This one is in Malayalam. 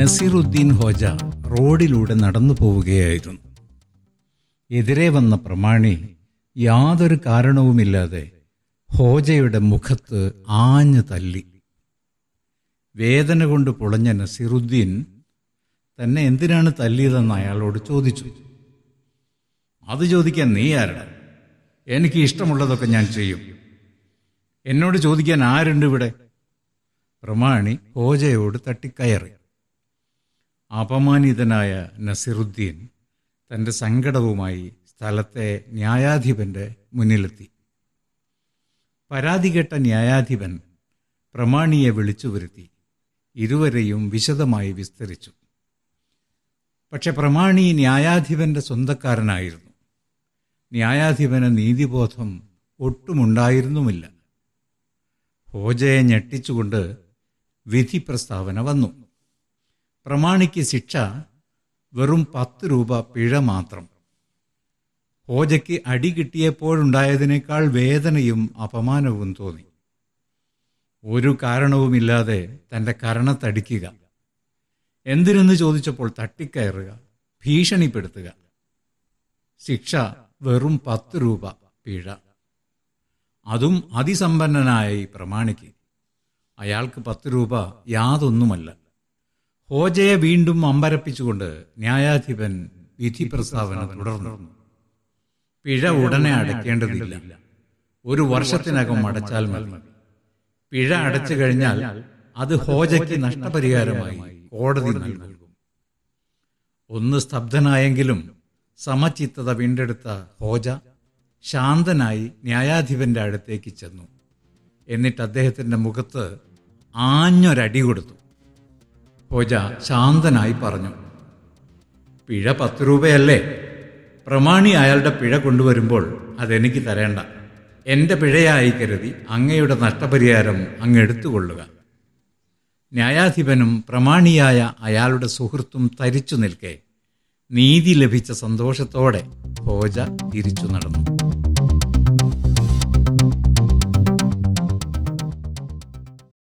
നസീറുദ്ദീൻ ഹോജ റോഡിലൂടെ നടന്നു പോവുകയായിരുന്നു. എതിരെ വന്ന പ്രമാണി യാതൊരു കാരണവുമില്ലാതെ ഹോജയുടെ മുഖത്ത് ആഞ്ഞു തല്ലി. വേദന കൊണ്ട് പൊളഞ്ഞ നസീറുദ്ദീൻ തന്നെ എന്തിനാണ് തല്ലിയതെന്ന് അയാളോട് ചോദിച്ചു. അത് ചോദിക്കാൻ നീ ആരട എനിക്ക് ഇഷ്ടമുള്ളതൊക്കെ ഞാൻ ചെയ്യും. എന്നോട് ചോദിക്കാൻ ആരുണ്ട് ഇവിടെ? പ്രമാണി ഹോജയോട് തട്ടിക്കയറി. അപമാനിതനായ നസിറുദ്ദീൻ തന്റെ സങ്കടവുമായി സ്ഥലത്തെ ന്യായാധിപന്റെ മുന്നിലെത്തി. പരാതി കേട്ട ന്യായാധിപൻ പ്രമാണിയെ വിളിച്ചു വരുത്തി ഇരുവരെയും വിശദമായി വിസ്തരിച്ചു. പക്ഷെ പ്രമാണി ന്യായാധിപന്റെ സ്വന്തക്കാരനായിരുന്നു. ന്യായാധിപന് നീതിബോധം ഒട്ടുമുണ്ടായിരുന്നുമില്ല. ഹോജയെ ഞെട്ടിച്ചുകൊണ്ട് വിധി പ്രസ്താവന വന്നു. പ്രമാണിക്ക് ശിക്ഷ വെറും പത്ത് രൂപ പിഴ മാത്രം. ഓജയ്ക്ക് അടി കിട്ടിയപ്പോഴുണ്ടായതിനേക്കാൾ വേദനയും അപമാനവും തോന്നി. ഒരു കാരണവുമില്ലാതെ തന്റെ കരണത്തടിക്കുക എന്തിനെന്ന് ചോദിച്ചപ്പോൾ തട്ടിക്കയറുക ഭീഷണിപ്പെടുത്തുക. ശിക്ഷ വെറും പത്ത് രൂപ പിഴ. അതും അതിസമ്പന്നനായി പ്രമാണിക്ക്. അയാൾക്ക് പത്ത് രൂപ യാതൊന്നുമല്ല. ഹോജയെ വീണ്ടും അമ്പരപ്പിച്ചുകൊണ്ട് ന്യായാധിപൻ വിധി പ്രസ്താവന തുടർന്നു. പിഴ ഉടനെ അടയ്ക്കേണ്ടതില്ല. ഒരു വർഷത്തിനകം അടച്ചാൽ മതി. പിഴ അടച്ചു കഴിഞ്ഞാൽ അത് ഹോജയ്ക്ക് നഷ്ടപരിഹാരമായി കോടതി നൽകും. ഒന്ന് സ്തബ്ധനായെങ്കിലും സമചിത്തത വീണ്ടെടുത്ത ഹോജ ശാന്തനായി ന്യായാധിപന്റെ അടുത്തേക്ക് ചെന്നു. എന്നിട്ട് അദ്ദേഹത്തിന്റെ മുഖത്ത് ആഞ്ഞൊരടി കൊടുത്തു. ഹോജ ശാന്തനായി പറഞ്ഞു. പിഴ പത്ത് രൂപയല്ലേ? പ്രമാണി അയാളുടെ പിഴ കൊണ്ടുവരുമ്പോൾ അതെനിക്ക് തരേണ്ട. എന്റെ പിഴയായി കരുതി അങ്ങയുടെ നഷ്ടപരിഹാരം അങ്ങ് എടുത്തുകൊള്ളുക. ന്യായാധിപനും പ്രമാണിയായ അയാളുടെ സുഹൃത്തും തരിച്ചു നിൽക്കെ. നീതി ലഭിച്ച സന്തോഷത്തോടെ ഭോജ തിരിച്ചു നടന്നു.